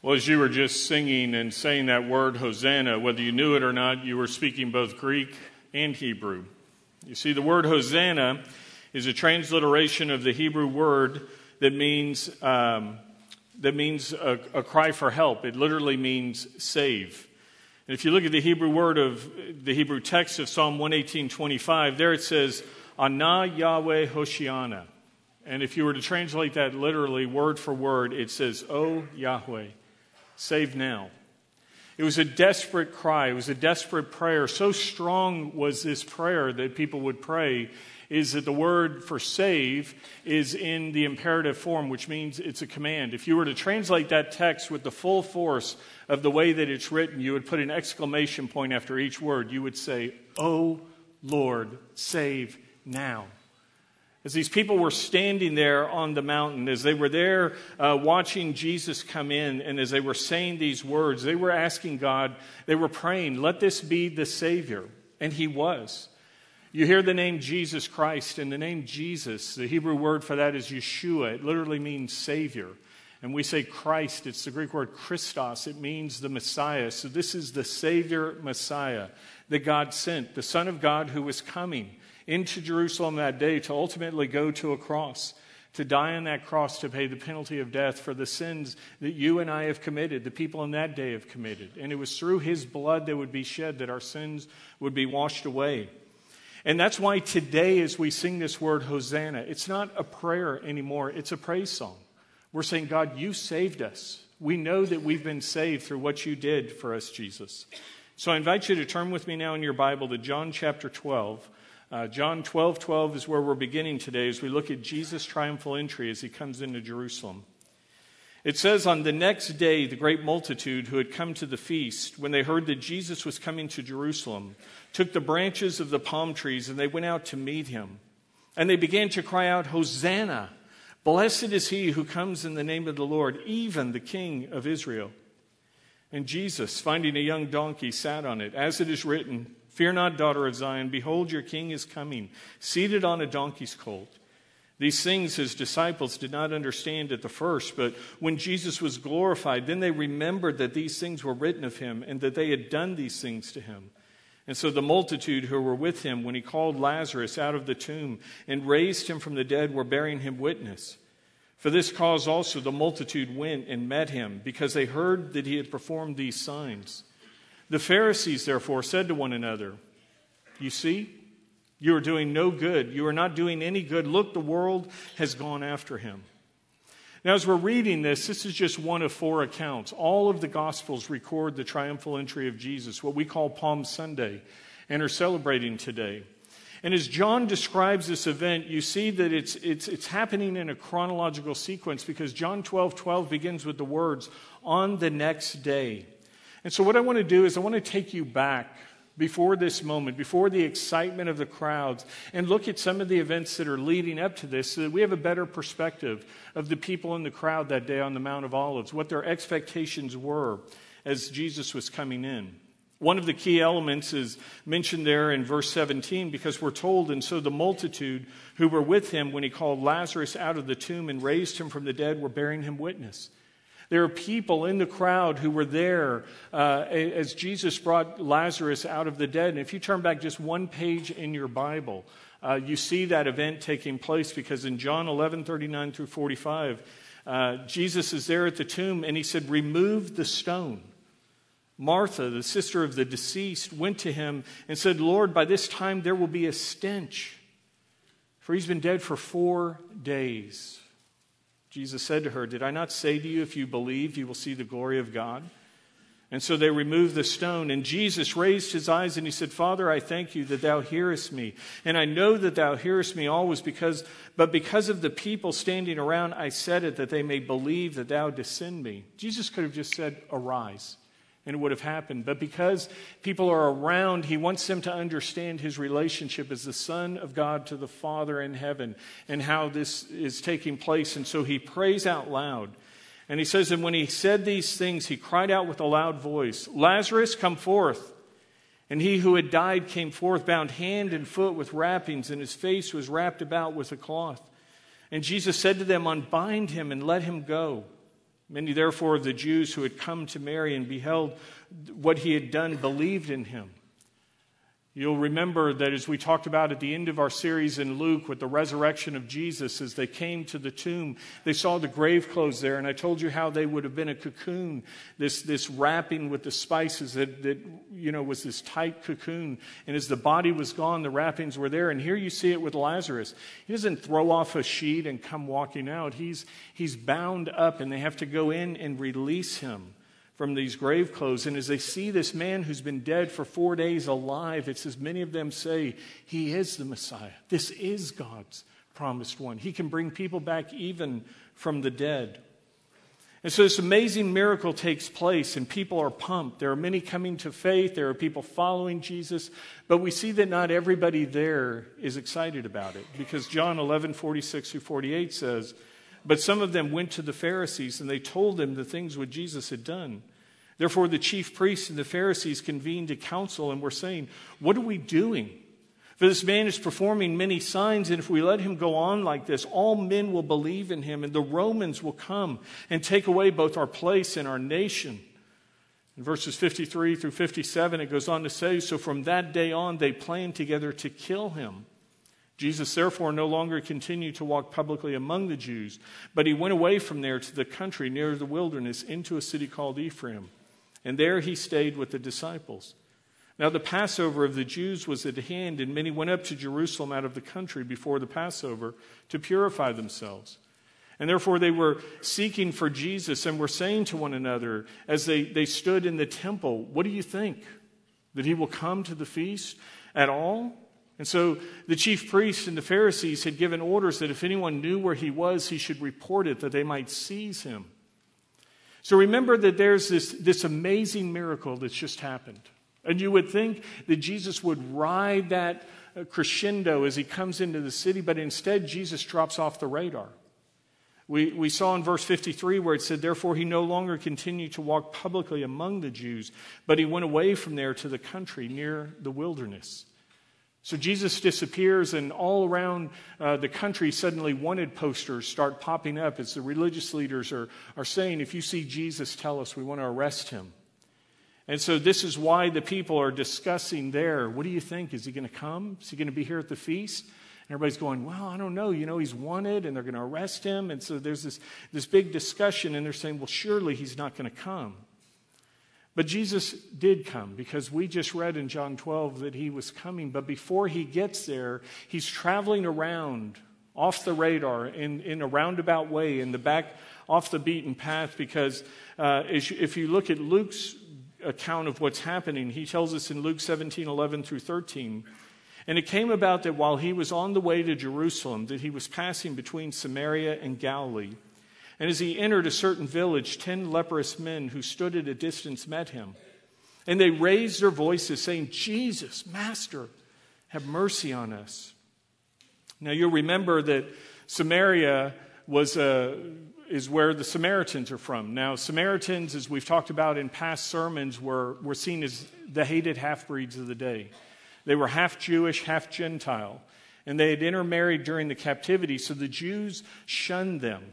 Well, as you were just singing and saying that word, Hosanna, whether you knew it or not, you were speaking both Greek and Hebrew. You see, the word Hosanna is a transliteration of the Hebrew word that means, um, that means a, a cry for help. It literally means save. And if you look at the Hebrew word of the Hebrew text of Psalm 118.25, there it says, Ana Yahweh Hoshiana. And if you were to translate that literally, word for word, it says, O Yahweh save now. It was a desperate cry. It was a desperate prayer. So strong was this prayer that people would pray is that the word for save is in the imperative form, which means it's a command. If you were to translate that text with the full force of the way that it's written, you would put an exclamation point after each word. You would say, Oh Lord, save now. As these people were standing there on the mountain, as they were there uh, watching Jesus come in, and as they were saying these words, they were asking God, they were praying, let this be the Savior. And He was. You hear the name Jesus Christ, and the name Jesus, the Hebrew word for that is Yeshua. It literally means Savior. And we say Christ, it's the Greek word Christos. It means the Messiah. So this is the Savior Messiah that God sent, the Son of God who was coming into Jerusalem that day to ultimately go to a cross, to die on that cross to pay the penalty of death for the sins that you and I have committed, the people in that day have committed. And it was through his blood that would be shed that our sins would be washed away. And that's why today, as we sing this word, Hosanna, it's not a prayer anymore, it's a praise song. We're saying, God, you saved us. We know that we've been saved through what you did for us, Jesus. So I invite you to turn with me now in your Bible to John chapter 12. Uh, John 12 12 is where we're beginning today as we look at Jesus' triumphal entry as he comes into Jerusalem. It says, On the next day, the great multitude who had come to the feast, when they heard that Jesus was coming to Jerusalem, took the branches of the palm trees and they went out to meet him. And they began to cry out, Hosanna! Blessed is he who comes in the name of the Lord, even the King of Israel. And Jesus, finding a young donkey, sat on it, as it is written, Fear not, daughter of Zion. Behold, your king is coming, seated on a donkey's colt. These things his disciples did not understand at the first, but when Jesus was glorified, then they remembered that these things were written of him and that they had done these things to him. And so the multitude who were with him when he called Lazarus out of the tomb and raised him from the dead were bearing him witness. For this cause also the multitude went and met him, because they heard that he had performed these signs. The Pharisees, therefore, said to one another, You see, you are doing no good. You are not doing any good. Look, the world has gone after him. Now, as we're reading this, this is just one of four accounts. All of the Gospels record the triumphal entry of Jesus, what we call Palm Sunday, and are celebrating today. And as John describes this event, you see that it's, it's, it's happening in a chronological sequence because John 12 12 begins with the words, on the next day. And so, what I want to do is, I want to take you back before this moment, before the excitement of the crowds, and look at some of the events that are leading up to this so that we have a better perspective of the people in the crowd that day on the Mount of Olives, what their expectations were as Jesus was coming in. One of the key elements is mentioned there in verse 17 because we're told, and so the multitude who were with him when he called Lazarus out of the tomb and raised him from the dead were bearing him witness. There are people in the crowd who were there uh, as Jesus brought Lazarus out of the dead. And if you turn back just one page in your Bible, uh, you see that event taking place because in John 11 39 through 45, uh, Jesus is there at the tomb and he said, Remove the stone. Martha, the sister of the deceased, went to him and said, Lord, by this time there will be a stench, for he's been dead for four days. Jesus said to her, Did I not say to you, if you believe, you will see the glory of God? And so they removed the stone, and Jesus raised his eyes and he said, Father, I thank you that thou hearest me. And I know that thou hearest me always because, but because of the people standing around, I said it that they may believe that thou didst send me. Jesus could have just said, Arise and it would have happened. But because people are around, he wants them to understand his relationship as the Son of God to the Father in heaven and how this is taking place. And so he prays out loud. And he says, And when he said these things, he cried out with a loud voice, Lazarus, come forth. And he who had died came forth, bound hand and foot with wrappings, and his face was wrapped about with a cloth. And Jesus said to them, Unbind him and let him go. Many, therefore, of the Jews who had come to Mary and beheld what he had done believed in him. You'll remember that as we talked about at the end of our series in Luke with the resurrection of Jesus, as they came to the tomb, they saw the grave clothes there, and I told you how they would have been a cocoon, this, this wrapping with the spices that, that, you know, was this tight cocoon. And as the body was gone, the wrappings were there. And here you see it with Lazarus. He doesn't throw off a sheet and come walking out. He's, he's bound up, and they have to go in and release him from these grave clothes. And as they see this man who's been dead for four days alive, it says many of them say, He is the Messiah. This is God's promised one. He can bring people back even from the dead. And so this amazing miracle takes place, and people are pumped. There are many coming to faith, there are people following Jesus, but we see that not everybody there is excited about it because John 11 46 through 48 says, but some of them went to the Pharisees and they told them the things what Jesus had done. Therefore, the chief priests and the Pharisees convened a council and were saying, What are we doing? For this man is performing many signs, and if we let him go on like this, all men will believe in him, and the Romans will come and take away both our place and our nation. In verses 53 through 57, it goes on to say, So from that day on, they planned together to kill him. Jesus therefore no longer continued to walk publicly among the Jews, but he went away from there to the country near the wilderness into a city called Ephraim. And there he stayed with the disciples. Now the Passover of the Jews was at hand, and many went up to Jerusalem out of the country before the Passover to purify themselves. And therefore they were seeking for Jesus and were saying to one another as they, they stood in the temple, What do you think? That he will come to the feast at all? And so the chief priests and the Pharisees had given orders that if anyone knew where he was, he should report it, that they might seize him. So remember that there's this, this amazing miracle that's just happened. And you would think that Jesus would ride that uh, crescendo as he comes into the city, but instead, Jesus drops off the radar. We, we saw in verse 53 where it said, Therefore, he no longer continued to walk publicly among the Jews, but he went away from there to the country near the wilderness. So Jesus disappears, and all around uh, the country, suddenly wanted posters start popping up as the religious leaders are, are saying, If you see Jesus, tell us, we want to arrest him. And so, this is why the people are discussing there. What do you think? Is he going to come? Is he going to be here at the feast? And everybody's going, Well, I don't know. You know, he's wanted, and they're going to arrest him. And so, there's this, this big discussion, and they're saying, Well, surely he's not going to come. But Jesus did come because we just read in John 12 that he was coming. But before he gets there, he's traveling around off the radar in, in a roundabout way, in the back, off the beaten path, because uh, if you look at Luke's account of what's happening, he tells us in Luke 17 11 through 13. And it came about that while he was on the way to Jerusalem, that he was passing between Samaria and Galilee. And as he entered a certain village, ten leprous men who stood at a distance met him. And they raised their voices, saying, Jesus, Master, have mercy on us. Now you'll remember that Samaria was a, uh, is where the Samaritans are from. Now, Samaritans, as we've talked about in past sermons, were, were seen as the hated half breeds of the day. They were half Jewish, half Gentile, and they had intermarried during the captivity, so the Jews shunned them.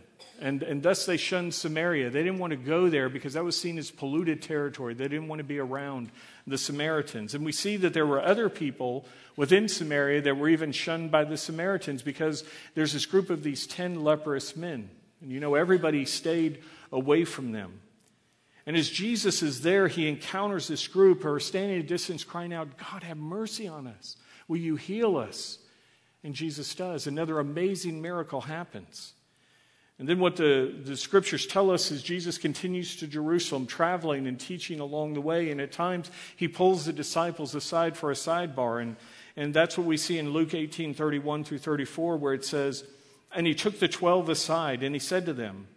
And, and thus they shunned Samaria. They didn't want to go there because that was seen as polluted territory. They didn't want to be around the Samaritans. And we see that there were other people within Samaria that were even shunned by the Samaritans because there's this group of these 10 leprous men. And you know, everybody stayed away from them. And as Jesus is there, he encounters this group who are standing at a distance crying out, God, have mercy on us. Will you heal us? And Jesus does. Another amazing miracle happens. And then what the, the scriptures tell us is Jesus continues to Jerusalem, traveling and teaching along the way. And at times, he pulls the disciples aside for a sidebar. And, and that's what we see in Luke 18 31 through 34, where it says, And he took the twelve aside, and he said to them,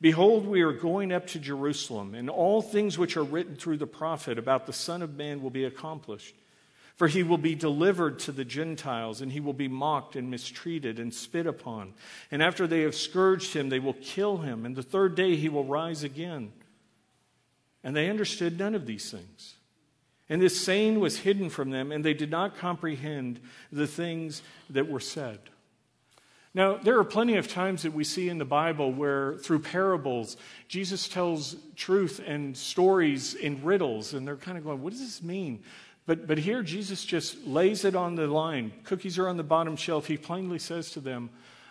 Behold, we are going up to Jerusalem, and all things which are written through the prophet about the Son of Man will be accomplished. For he will be delivered to the Gentiles, and he will be mocked and mistreated and spit upon. And after they have scourged him, they will kill him, and the third day he will rise again. And they understood none of these things. And this saying was hidden from them, and they did not comprehend the things that were said. Now, there are plenty of times that we see in the Bible where, through parables, Jesus tells truth and stories in riddles, and they're kind of going, What does this mean? But, but here, Jesus just lays it on the line. Cookies are on the bottom shelf. He plainly says to them,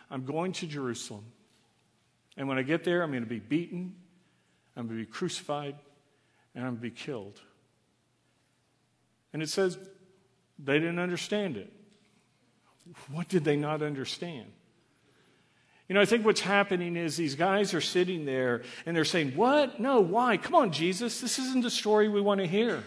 I'm going to Jerusalem. And when I get there, I'm going to be beaten, I'm going to be crucified, and I'm going to be killed. And it says they didn't understand it. What did they not understand? You know, I think what's happening is these guys are sitting there and they're saying, What? No, why? Come on, Jesus. This isn't the story we want to hear.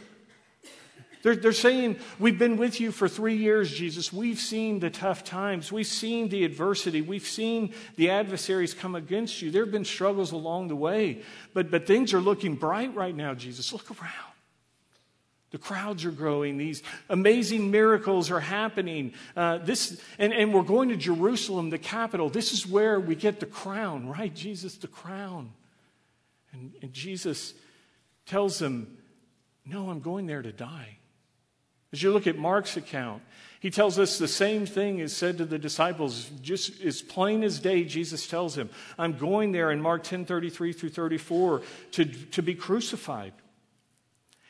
They're, they're saying, We've been with you for three years, Jesus. We've seen the tough times. We've seen the adversity. We've seen the adversaries come against you. There have been struggles along the way, but, but things are looking bright right now, Jesus. Look around. The crowds are growing. These amazing miracles are happening. Uh, this, and, and we're going to Jerusalem, the capital. This is where we get the crown, right? Jesus, the crown. And, and Jesus tells them, No, I'm going there to die. As you look at Mark's account, he tells us the same thing is said to the disciples, just as plain as day, Jesus tells him, I'm going there in Mark 10 33 through 34 to, to be crucified.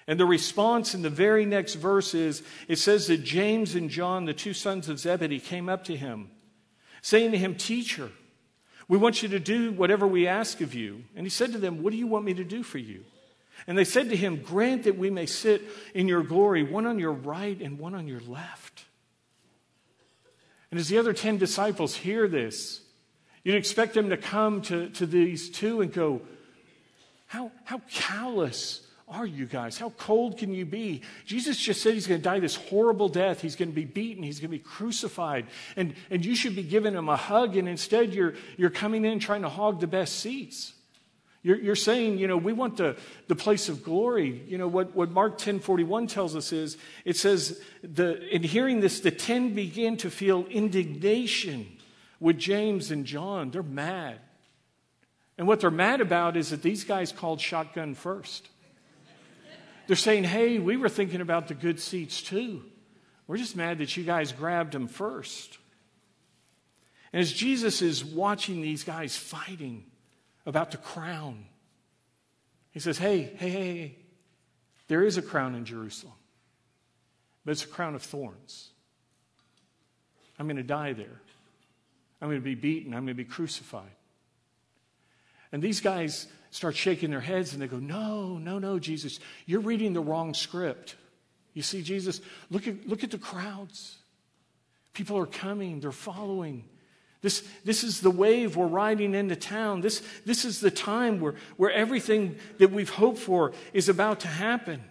And the response in the very next verse is it says that James and John, the two sons of Zebedee, came up to him, saying to him, Teacher, we want you to do whatever we ask of you. And he said to them, What do you want me to do for you? And they said to him, Grant that we may sit in your glory, one on your right and one on your left. And as the other 10 disciples hear this, you'd expect them to come to, to these two and go, How, how callous are you guys? How cold can you be? Jesus just said he's going to die this horrible death. He's going to be beaten. He's going to be crucified. And, and you should be giving him a hug, and instead you're, you're coming in trying to hog the best seats. You're, you're saying, you know, we want the, the place of glory. You know, what, what Mark 10 41 tells us is it says, the, in hearing this, the 10 begin to feel indignation with James and John. They're mad. And what they're mad about is that these guys called shotgun first. They're saying, hey, we were thinking about the good seats too. We're just mad that you guys grabbed them first. And as Jesus is watching these guys fighting about the crown, he says, hey, hey, hey, there is a crown in Jerusalem, but it's a crown of thorns. I'm going to die there. I'm going to be beaten. I'm going to be crucified. And these guys start shaking their heads and they go, No, no, no, Jesus, you're reading the wrong script. You see, Jesus, look at, look at the crowds. People are coming, they're following. This, this is the wave we're riding into town. This, this is the time where, where everything that we've hoped for is about to happen.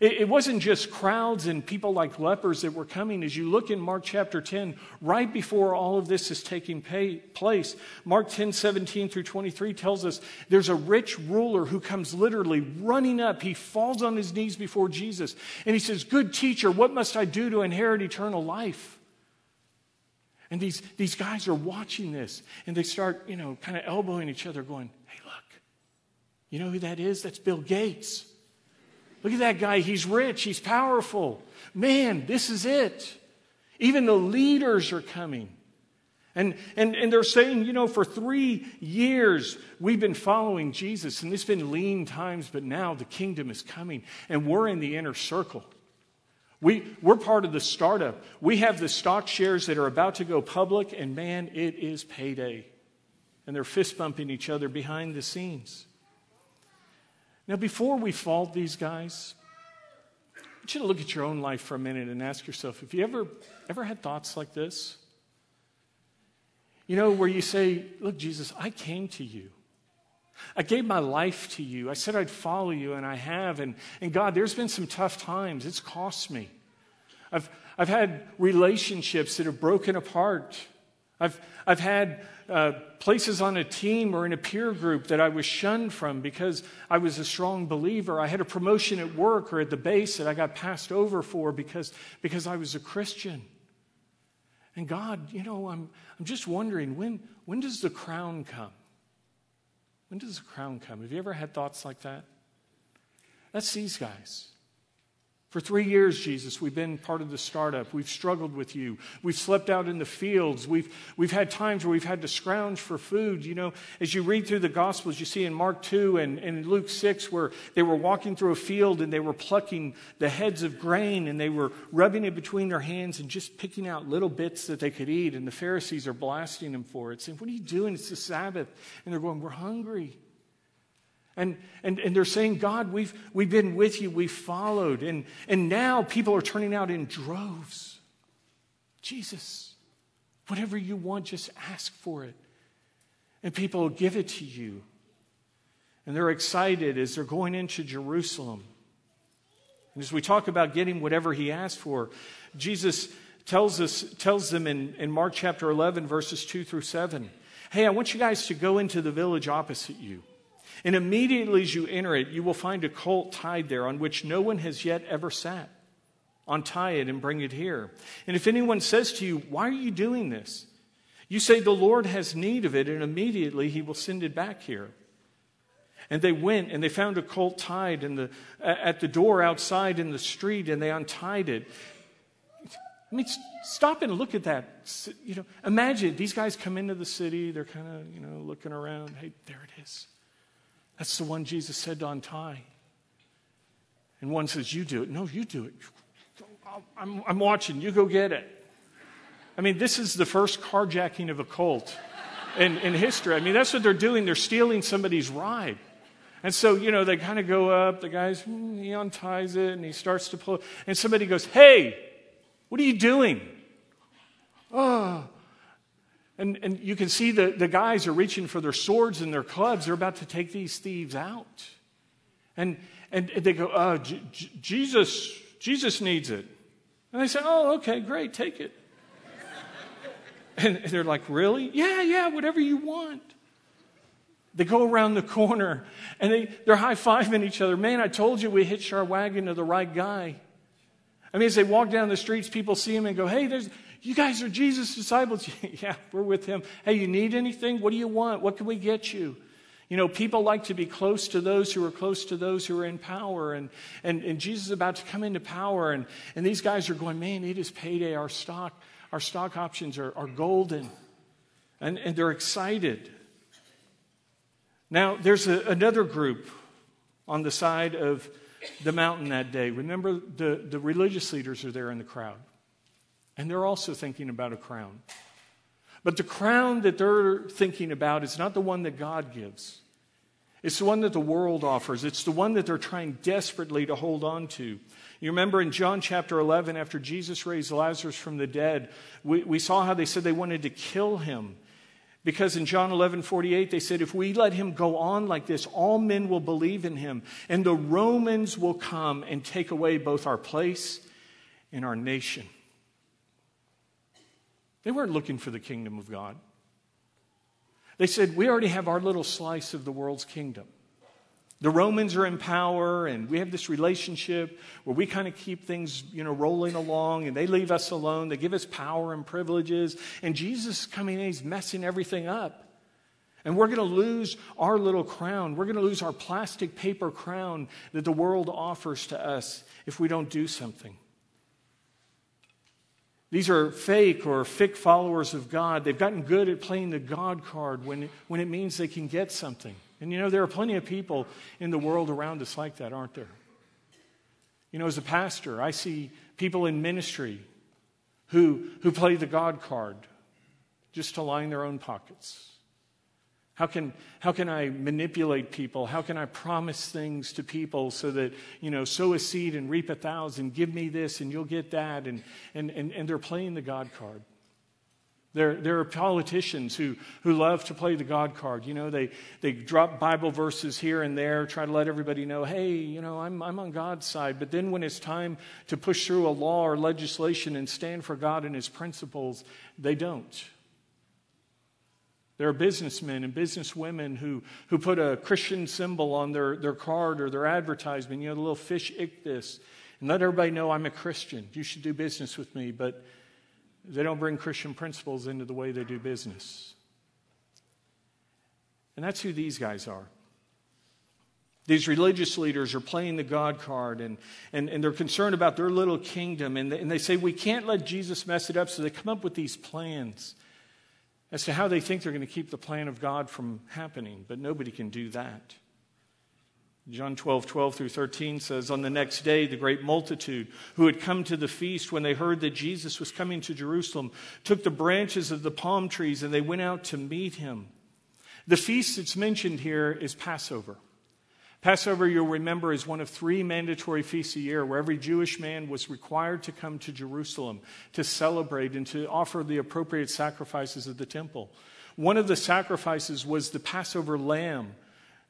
It, wasn't just crowds and people like lepers that were coming. As you look in Mark chapter 10, right before all of this is taking pay, place, Mark 10 17 through 23 tells us there's a rich ruler who comes literally running up. He falls on his knees before Jesus and he says, Good teacher, what must I do to inherit eternal life? And these, these guys are watching this and they start, you know, kind of elbowing each other, going, Hey, look, you know who that is? That's Bill Gates. Look at that guy. He's rich, he's powerful. Man, this is it. Even the leaders are coming. And, and, and they're saying, you know, for three years we've been following Jesus, and it's been lean times, but now the kingdom is coming, and we're in the inner circle. We, we're part of the startup. We have the stock shares that are about to go public, and man, it is payday. And they're fist bumping each other behind the scenes. Now, before we fault these guys, I want you to look at your own life for a minute and ask yourself have you ever, ever had thoughts like this? You know, where you say, Look, Jesus, I came to you. I gave my life to you. I said I'd follow you, and I have. And, and God, there's been some tough times. It's cost me. I've, I've had relationships that have broken apart. I've, I've had uh, places on a team or in a peer group that I was shunned from because I was a strong believer. I had a promotion at work or at the base that I got passed over for because, because I was a Christian. And God, you know, I'm, I'm just wondering when, when does the crown come? When does the crown come? Have you ever had thoughts like that? That's these guys. For three years, Jesus, we've been part of the startup. We've struggled with you. We've slept out in the fields. We've, we've had times where we've had to scrounge for food. You know, as you read through the Gospels, you see in Mark 2 and, and Luke 6 where they were walking through a field and they were plucking the heads of grain and they were rubbing it between their hands and just picking out little bits that they could eat. And the Pharisees are blasting them for it, saying, What are you doing? It's the Sabbath. And they're going, We're hungry. And, and, and they're saying, God, we've, we've been with you, we've followed. And, and now people are turning out in droves. Jesus, whatever you want, just ask for it. And people will give it to you. And they're excited as they're going into Jerusalem. And as we talk about getting whatever he asked for, Jesus tells, us, tells them in, in Mark chapter 11, verses 2 through 7 Hey, I want you guys to go into the village opposite you. And immediately as you enter it, you will find a colt tied there on which no one has yet ever sat. Untie it and bring it here. And if anyone says to you, Why are you doing this? You say, The Lord has need of it, and immediately he will send it back here. And they went and they found a colt tied in the, at the door outside in the street, and they untied it. I mean, stop and look at that. You know, imagine these guys come into the city, they're kind of, you know, looking around. Hey, there it is. That's the one Jesus said to untie. And one says, You do it. No, you do it. I'm, I'm watching. You go get it. I mean, this is the first carjacking of a cult in, in history. I mean, that's what they're doing. They're stealing somebody's ride. And so, you know, they kind of go up. The guy's, hmm, he unties it and he starts to pull. And somebody goes, Hey, what are you doing? Oh, and, and you can see the, the guys are reaching for their swords and their clubs. They're about to take these thieves out. And, and they go, oh, J- J- Jesus, Jesus needs it. And they say, Oh, okay, great, take it. and they're like, Really? Yeah, yeah, whatever you want. They go around the corner and they, they're high fiving each other. Man, I told you we hitched our wagon to the right guy. I mean, as they walk down the streets, people see him and go, Hey, there's, you guys are Jesus' disciples. yeah, we're with him. Hey, you need anything? What do you want? What can we get you? You know, people like to be close to those who are close to those who are in power. And, and, and Jesus is about to come into power. And, and these guys are going, man, it is payday. Our stock, our stock options are, are golden. And, and they're excited. Now, there's a, another group on the side of the mountain that day. Remember, the, the religious leaders are there in the crowd. And they're also thinking about a crown. But the crown that they're thinking about is not the one that God gives. It's the one that the world offers. It's the one that they're trying desperately to hold on to. You remember in John chapter 11, after Jesus raised Lazarus from the dead, we, we saw how they said they wanted to kill him. Because in John 11, 48, they said, if we let him go on like this, all men will believe in him, and the Romans will come and take away both our place and our nation. They weren't looking for the kingdom of God. They said, We already have our little slice of the world's kingdom. The Romans are in power, and we have this relationship where we kind of keep things, you know, rolling along, and they leave us alone. They give us power and privileges, and Jesus is coming in, he's messing everything up. And we're going to lose our little crown. We're going to lose our plastic paper crown that the world offers to us if we don't do something. These are fake or fake followers of God. They've gotten good at playing the God card when when it means they can get something. And you know, there are plenty of people in the world around us like that, aren't there? You know, as a pastor, I see people in ministry who, who play the God card just to line their own pockets. How can, how can I manipulate people? How can I promise things to people so that, you know, sow a seed and reap a thousand, give me this and you'll get that? And, and, and, and they're playing the God card. There, there are politicians who, who love to play the God card. You know, they, they drop Bible verses here and there, try to let everybody know, hey, you know, I'm, I'm on God's side. But then when it's time to push through a law or legislation and stand for God and His principles, they don't. There are businessmen and businesswomen who, who put a Christian symbol on their, their card or their advertisement, you know, the little fish ichthys, and let everybody know I'm a Christian. You should do business with me, but they don't bring Christian principles into the way they do business. And that's who these guys are. These religious leaders are playing the God card and, and, and they're concerned about their little kingdom. And they, and they say, We can't let Jesus mess it up. So they come up with these plans as to how they think they're going to keep the plan of God from happening. But nobody can do that. John 12, 12 through 13 says, On the next day, the great multitude who had come to the feast when they heard that Jesus was coming to Jerusalem took the branches of the palm trees and they went out to meet him. The feast that's mentioned here is Passover. Passover, you'll remember, is one of three mandatory feasts a year where every Jewish man was required to come to Jerusalem to celebrate and to offer the appropriate sacrifices at the temple. One of the sacrifices was the Passover lamb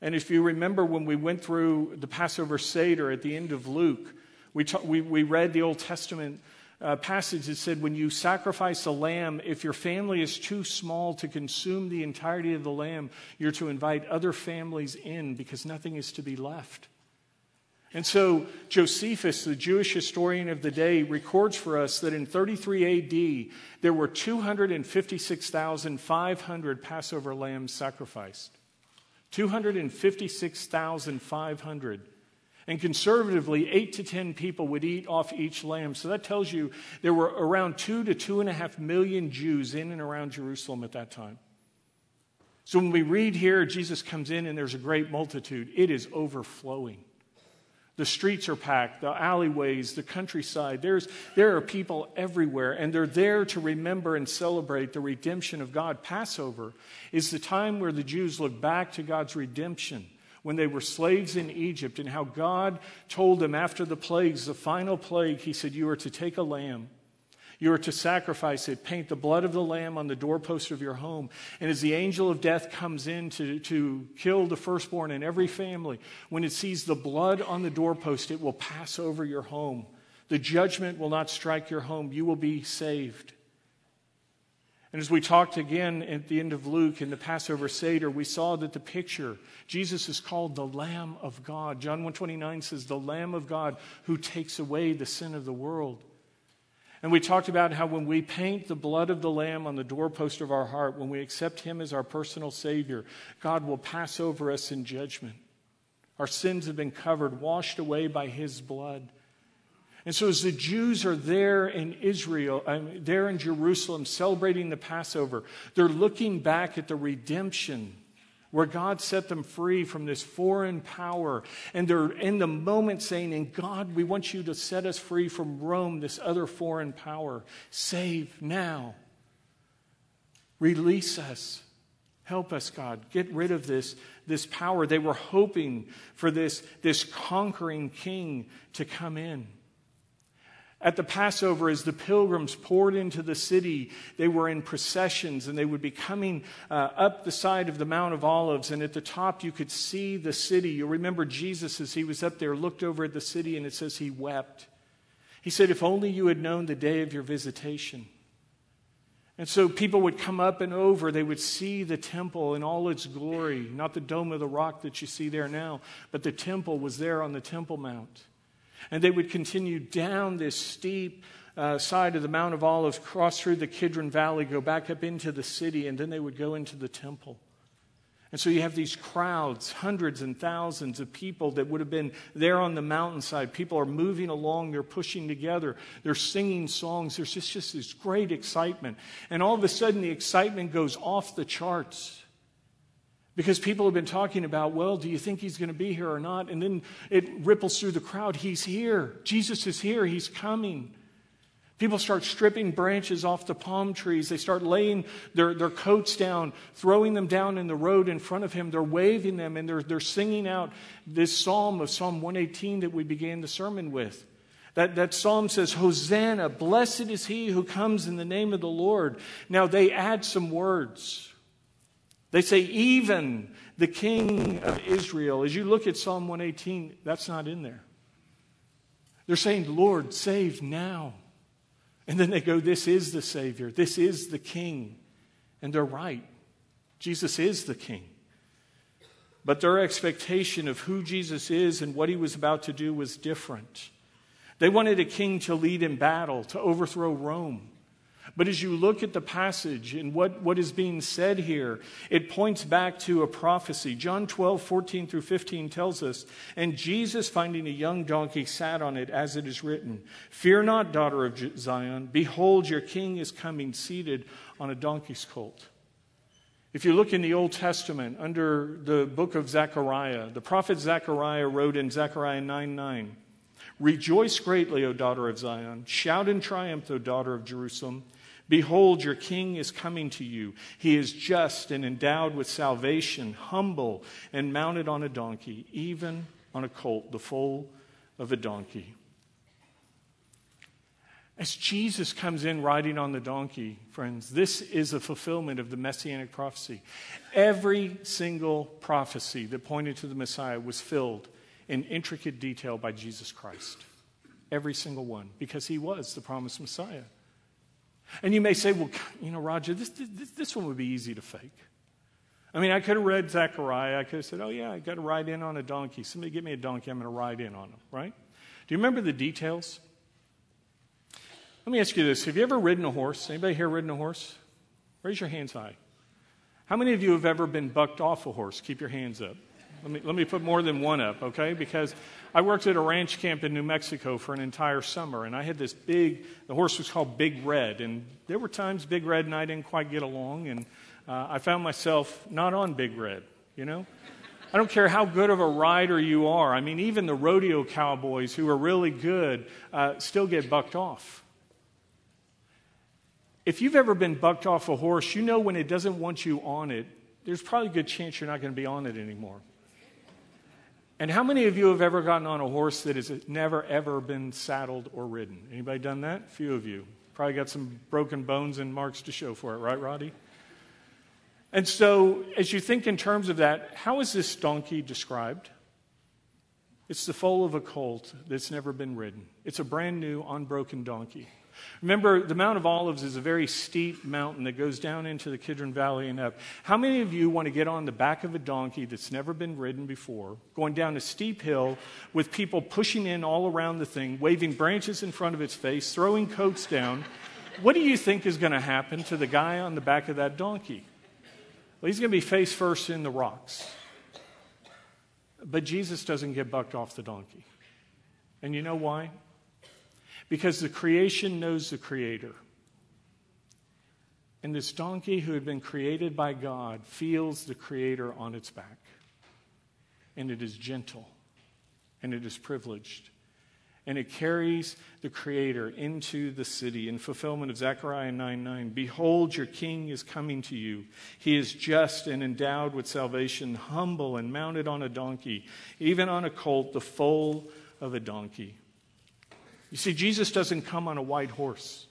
and if you remember when we went through the Passover Seder at the end of Luke, we, ta- we, we read the Old Testament uh, passage that said, when you sacrifice a lamb, if your family is too small to consume the entirety of the lamb, you're to invite other families in because nothing is to be left. And so Josephus, the Jewish historian of the day, records for us that in 33 AD, there were 256,500 Passover lambs sacrificed. 256,500. And conservatively, eight to 10 people would eat off each lamb. So that tells you there were around two to two and a half million Jews in and around Jerusalem at that time. So when we read here, Jesus comes in and there's a great multitude, it is overflowing. The streets are packed, the alleyways, the countryside. There's, there are people everywhere, and they're there to remember and celebrate the redemption of God. Passover is the time where the Jews look back to God's redemption when they were slaves in Egypt and how God told them after the plagues, the final plague, He said, You are to take a lamb you are to sacrifice it. Paint the blood of the lamb on the doorpost of your home. And as the angel of death comes in to, to kill the firstborn in every family, when it sees the blood on the doorpost, it will pass over your home. The judgment will not strike your home. You will be saved. And as we talked again at the end of Luke in the Passover Seder, we saw that the picture, Jesus is called the Lamb of God. John 129 says, the Lamb of God who takes away the sin of the world. And we talked about how when we paint the blood of the Lamb on the doorpost of our heart, when we accept Him as our personal Savior, God will pass over us in judgment. Our sins have been covered, washed away by His blood. And so, as the Jews are there in Israel, um, there in Jerusalem, celebrating the Passover, they're looking back at the redemption where God set them free from this foreign power. And they're in the moment saying, "In God, we want you to set us free from Rome, this other foreign power. Save now. Release us. Help us, God. Get rid of this, this power. They were hoping for this, this conquering king to come in. At the Passover, as the pilgrims poured into the city, they were in processions and they would be coming uh, up the side of the Mount of Olives. And at the top, you could see the city. You remember Jesus as he was up there, looked over at the city, and it says he wept. He said, If only you had known the day of your visitation. And so people would come up and over. They would see the temple in all its glory, not the dome of the rock that you see there now, but the temple was there on the Temple Mount. And they would continue down this steep uh, side of the Mount of Olives, cross through the Kidron Valley, go back up into the city, and then they would go into the temple. And so you have these crowds, hundreds and thousands of people that would have been there on the mountainside. People are moving along, they're pushing together, they're singing songs. There's just, just this great excitement. And all of a sudden, the excitement goes off the charts. Because people have been talking about, well, do you think he's going to be here or not? And then it ripples through the crowd. He's here. Jesus is here. He's coming. People start stripping branches off the palm trees. They start laying their, their coats down, throwing them down in the road in front of him. They're waving them and they're, they're singing out this psalm of Psalm 118 that we began the sermon with. That, that psalm says, Hosanna, blessed is he who comes in the name of the Lord. Now they add some words. They say, even the king of Israel. As you look at Psalm 118, that's not in there. They're saying, Lord, save now. And then they go, This is the Savior. This is the King. And they're right. Jesus is the King. But their expectation of who Jesus is and what he was about to do was different. They wanted a king to lead in battle, to overthrow Rome But as you look at the passage and what, what is being said here, it points back to a prophecy. John 12, 14 through 15 tells us, And Jesus, finding a young donkey, sat on it, as it is written Fear not, daughter of Zion. Behold, your king is coming, seated on a donkey's colt. If you look in the Old Testament under the book of Zechariah, the prophet Zechariah wrote in Zechariah 9 9, Rejoice greatly, O daughter of Zion. Shout in triumph, O daughter of Jerusalem. Behold, your king is coming to you. He is just and endowed with salvation, humble and mounted on a donkey, even on a colt, the foal of a donkey. As Jesus comes in riding on the donkey, friends, this is a fulfillment of the messianic prophecy. Every single prophecy that pointed to the Messiah was filled in intricate detail by Jesus Christ. Every single one, because he was the promised Messiah. And you may say, well, you know, Roger, this, this, this one would be easy to fake. I mean, I could have read Zechariah. I could have said, oh, yeah, I got to ride in on a donkey. Somebody get me a donkey. I'm going to ride in on him, right? Do you remember the details? Let me ask you this. Have you ever ridden a horse? Anybody here ridden a horse? Raise your hands high. How many of you have ever been bucked off a horse? Keep your hands up. Let me, let me put more than one up, okay? Because I worked at a ranch camp in New Mexico for an entire summer, and I had this big, the horse was called Big Red, and there were times Big Red and I didn't quite get along, and uh, I found myself not on Big Red, you know? I don't care how good of a rider you are. I mean, even the rodeo cowboys who are really good uh, still get bucked off. If you've ever been bucked off a horse, you know when it doesn't want you on it, there's probably a good chance you're not going to be on it anymore. And how many of you have ever gotten on a horse that has never ever been saddled or ridden? Anybody done that? Few of you. Probably got some broken bones and marks to show for it, right, Roddy? And so, as you think in terms of that, how is this donkey described? It's the foal of a colt that's never been ridden. It's a brand new, unbroken donkey. Remember, the Mount of Olives is a very steep mountain that goes down into the Kidron Valley and up. How many of you want to get on the back of a donkey that's never been ridden before, going down a steep hill with people pushing in all around the thing, waving branches in front of its face, throwing coats down? What do you think is going to happen to the guy on the back of that donkey? Well, he's going to be face first in the rocks. But Jesus doesn't get bucked off the donkey. And you know why? Because the creation knows the Creator. And this donkey, who had been created by God, feels the Creator on its back. And it is gentle, and it is privileged. And it carries the Creator into the city in fulfillment of Zechariah 9 9. Behold, your king is coming to you. He is just and endowed with salvation, humble and mounted on a donkey, even on a colt, the foal of a donkey. You see, Jesus doesn't come on a white horse.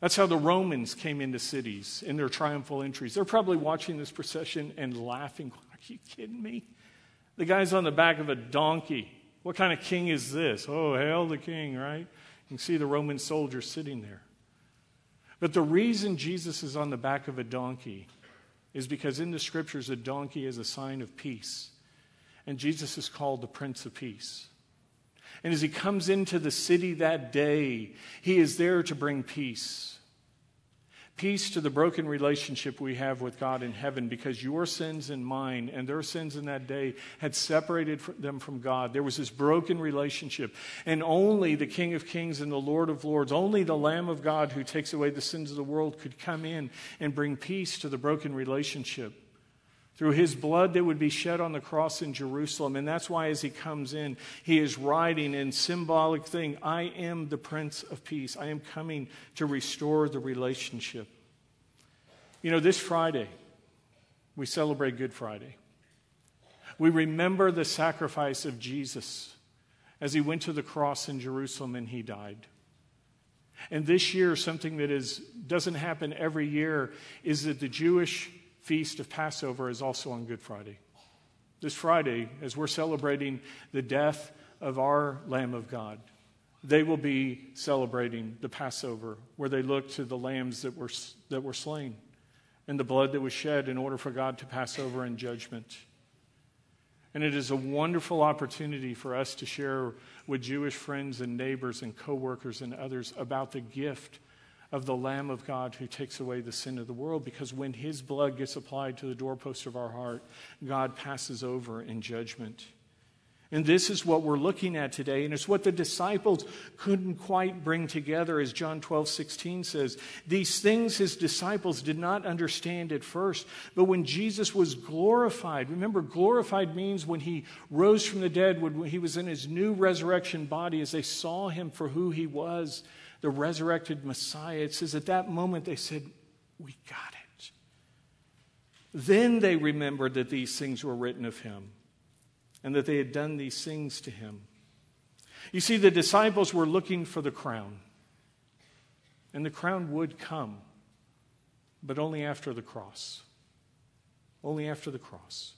That's how the Romans came into cities in their triumphal entries. They're probably watching this procession and laughing. Are you kidding me? The guy's on the back of a donkey. What kind of king is this? Oh, hail the king, right? You can see the Roman soldiers sitting there. But the reason Jesus is on the back of a donkey is because in the scriptures, a donkey is a sign of peace. And Jesus is called the Prince of Peace. And as he comes into the city that day, he is there to bring peace. Peace to the broken relationship we have with God in heaven because your sins and mine and their sins in that day had separated them from God. There was this broken relationship. And only the King of Kings and the Lord of Lords, only the Lamb of God who takes away the sins of the world could come in and bring peace to the broken relationship through his blood that would be shed on the cross in Jerusalem. And that's why, as he comes in, he is writing in symbolic thing I am the Prince of Peace. I am coming to restore the relationship. You know, this Friday, we celebrate Good Friday. We remember the sacrifice of Jesus as he went to the cross in Jerusalem and he died. And this year, something that is, doesn't happen every year is that the Jewish feast of Passover is also on Good Friday. This Friday, as we're celebrating the death of our Lamb of God, they will be celebrating the Passover, where they look to the lambs that were, that were slain and the blood that was shed in order for God to pass over in judgment. And it is a wonderful opportunity for us to share with Jewish friends and neighbors and coworkers and others about the gift of the Lamb of God who takes away the sin of the world because when his blood gets applied to the doorpost of our heart, God passes over in judgment. And this is what we're looking at today. And it's what the disciples couldn't quite bring together, as John 12, 16 says. These things his disciples did not understand at first. But when Jesus was glorified, remember, glorified means when he rose from the dead, when he was in his new resurrection body, as they saw him for who he was, the resurrected Messiah. It says at that moment they said, We got it. Then they remembered that these things were written of him and that they had done these things to him. You see, the disciples were looking for the crown, and the crown would come, but only after the cross. Only after the cross.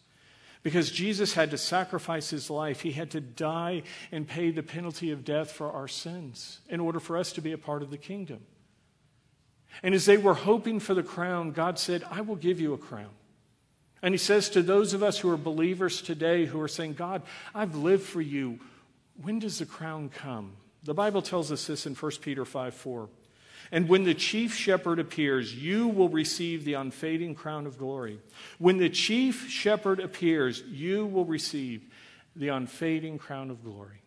Because Jesus had to sacrifice his life. He had to die and pay the penalty of death for our sins in order for us to be a part of the kingdom. And as they were hoping for the crown, God said, I will give you a crown. And he says to those of us who are believers today who are saying, God, I've lived for you, when does the crown come? The Bible tells us this in 1 Peter 5 4. And when the chief shepherd appears, you will receive the unfading crown of glory. When the chief shepherd appears, you will receive the unfading crown of glory.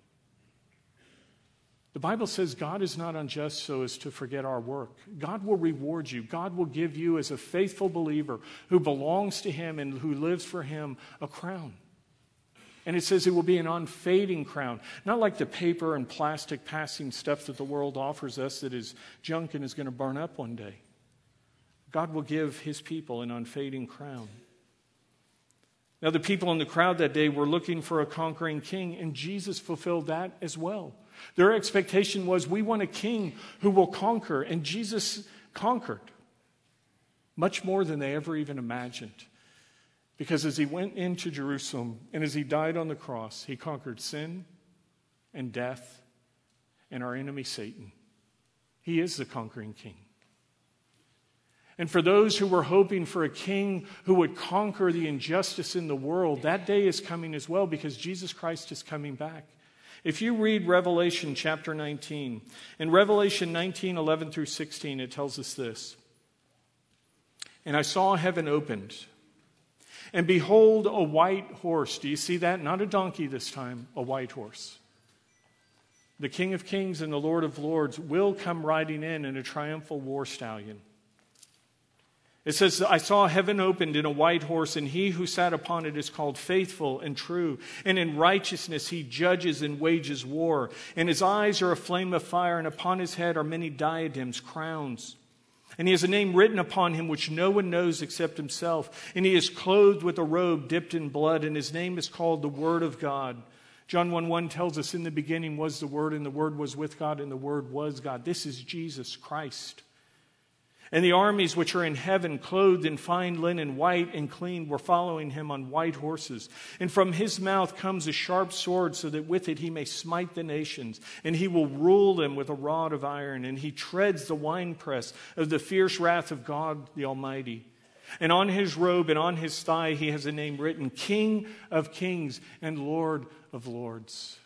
The Bible says God is not unjust so as to forget our work. God will reward you. God will give you, as a faithful believer who belongs to Him and who lives for Him, a crown. And it says it will be an unfading crown, not like the paper and plastic passing stuff that the world offers us that is junk and is going to burn up one day. God will give His people an unfading crown. Now, the people in the crowd that day were looking for a conquering king, and Jesus fulfilled that as well. Their expectation was we want a king who will conquer, and Jesus conquered much more than they ever even imagined. Because as he went into Jerusalem and as he died on the cross, he conquered sin and death and our enemy Satan. He is the conquering king. And for those who were hoping for a king who would conquer the injustice in the world, that day is coming as well because Jesus Christ is coming back. If you read Revelation chapter 19, in Revelation 19, 11 through 16, it tells us this And I saw heaven opened, and behold, a white horse. Do you see that? Not a donkey this time, a white horse. The King of Kings and the Lord of Lords will come riding in in a triumphal war stallion. It says, I saw heaven opened in a white horse, and he who sat upon it is called faithful and true. And in righteousness he judges and wages war. And his eyes are a flame of fire, and upon his head are many diadems, crowns. And he has a name written upon him which no one knows except himself. And he is clothed with a robe dipped in blood, and his name is called the Word of God. John 1 1 tells us, In the beginning was the Word, and the Word was with God, and the Word was God. This is Jesus Christ. And the armies which are in heaven, clothed in fine linen, white and clean, were following him on white horses. And from his mouth comes a sharp sword, so that with it he may smite the nations. And he will rule them with a rod of iron. And he treads the winepress of the fierce wrath of God the Almighty. And on his robe and on his thigh he has a name written King of Kings and Lord of Lords.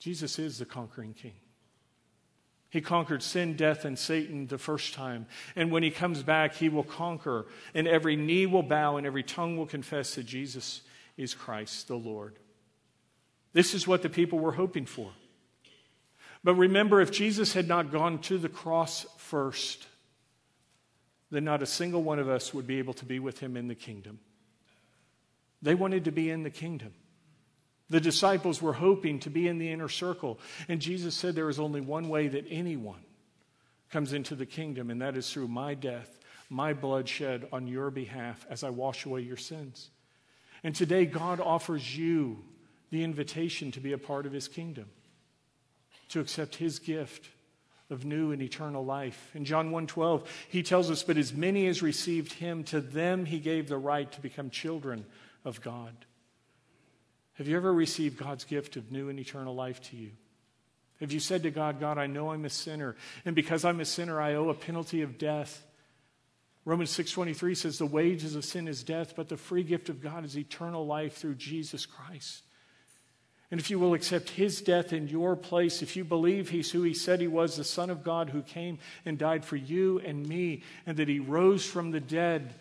Jesus is the conquering king. He conquered sin, death, and Satan the first time. And when he comes back, he will conquer, and every knee will bow, and every tongue will confess that Jesus is Christ the Lord. This is what the people were hoping for. But remember, if Jesus had not gone to the cross first, then not a single one of us would be able to be with him in the kingdom. They wanted to be in the kingdom. The disciples were hoping to be in the inner circle. And Jesus said there is only one way that anyone comes into the kingdom, and that is through my death, my blood shed on your behalf as I wash away your sins. And today, God offers you the invitation to be a part of his kingdom, to accept his gift of new and eternal life. In John 1:12, he tells us, "But as many as received him, to them he gave the right to become children of God." Have you ever received God's gift of new and eternal life to you? Have you said to God, God, I know I'm a sinner, and because I'm a sinner, I owe a penalty of death? Romans 6:23 says the wages of sin is death, but the free gift of God is eternal life through Jesus Christ. And if you will accept his death in your place, if you believe he's who he said he was, the Son of God who came and died for you and me, and that he rose from the dead,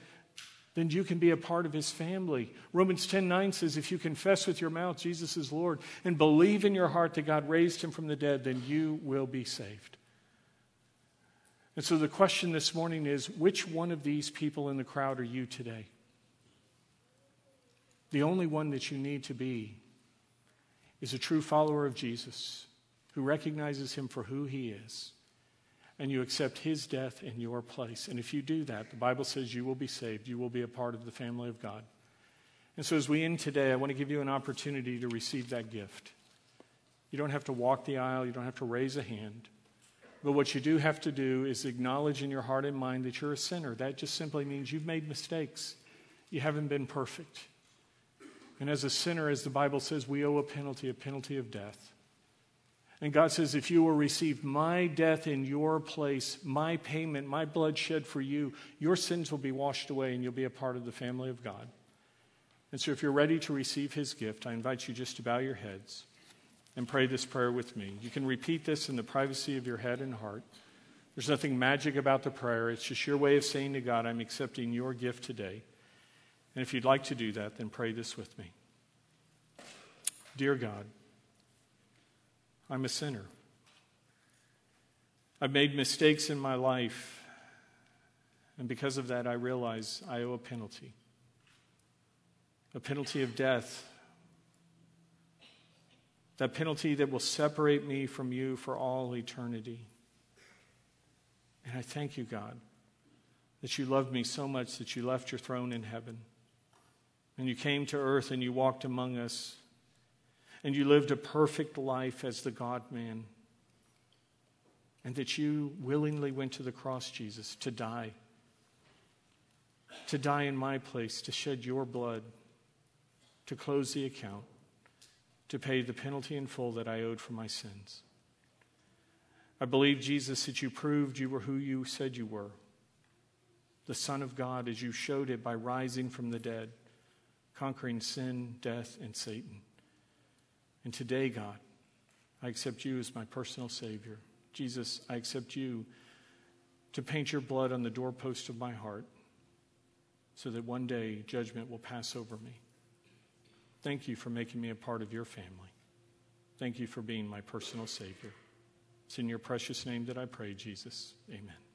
then you can be a part of his family. Romans 10 9 says, If you confess with your mouth Jesus is Lord and believe in your heart that God raised him from the dead, then you will be saved. And so the question this morning is which one of these people in the crowd are you today? The only one that you need to be is a true follower of Jesus who recognizes him for who he is, and you accept his death in your place. And if you do that, the Bible says you will be saved, you will be a part of the family of God. And so, as we end today, I want to give you an opportunity to receive that gift. You don't have to walk the aisle, you don't have to raise a hand. But what you do have to do is acknowledge in your heart and mind that you're a sinner. That just simply means you've made mistakes. You haven't been perfect. And as a sinner, as the Bible says, we owe a penalty, a penalty of death. And God says, if you will receive my death in your place, my payment, my blood shed for you, your sins will be washed away and you'll be a part of the family of God. And so if you're ready to receive his gift, I invite you just to bow your heads and pray this prayer with me. You can repeat this in the privacy of your head and heart. There's nothing magic about the prayer, it's just your way of saying to God, I'm accepting your gift today. And if you'd like to do that, then pray this with me. Dear God, I'm a sinner. I've made mistakes in my life, and because of that, I realize I owe a penalty a penalty of death. That penalty that will separate me from you for all eternity. And I thank you, God, that you loved me so much that you left your throne in heaven and you came to earth and you walked among us. And you lived a perfect life as the God man. And that you willingly went to the cross, Jesus, to die. To die in my place, to shed your blood, to close the account, to pay the penalty in full that I owed for my sins. I believe, Jesus, that you proved you were who you said you were the Son of God, as you showed it by rising from the dead conquering sin, death, and Satan. And today, God, I accept you as my personal Savior. Jesus, I accept you to paint your blood on the doorpost of my heart so that one day judgment will pass over me. Thank you for making me a part of your family. Thank you for being my personal Savior. It's in your precious name that I pray, Jesus. Amen.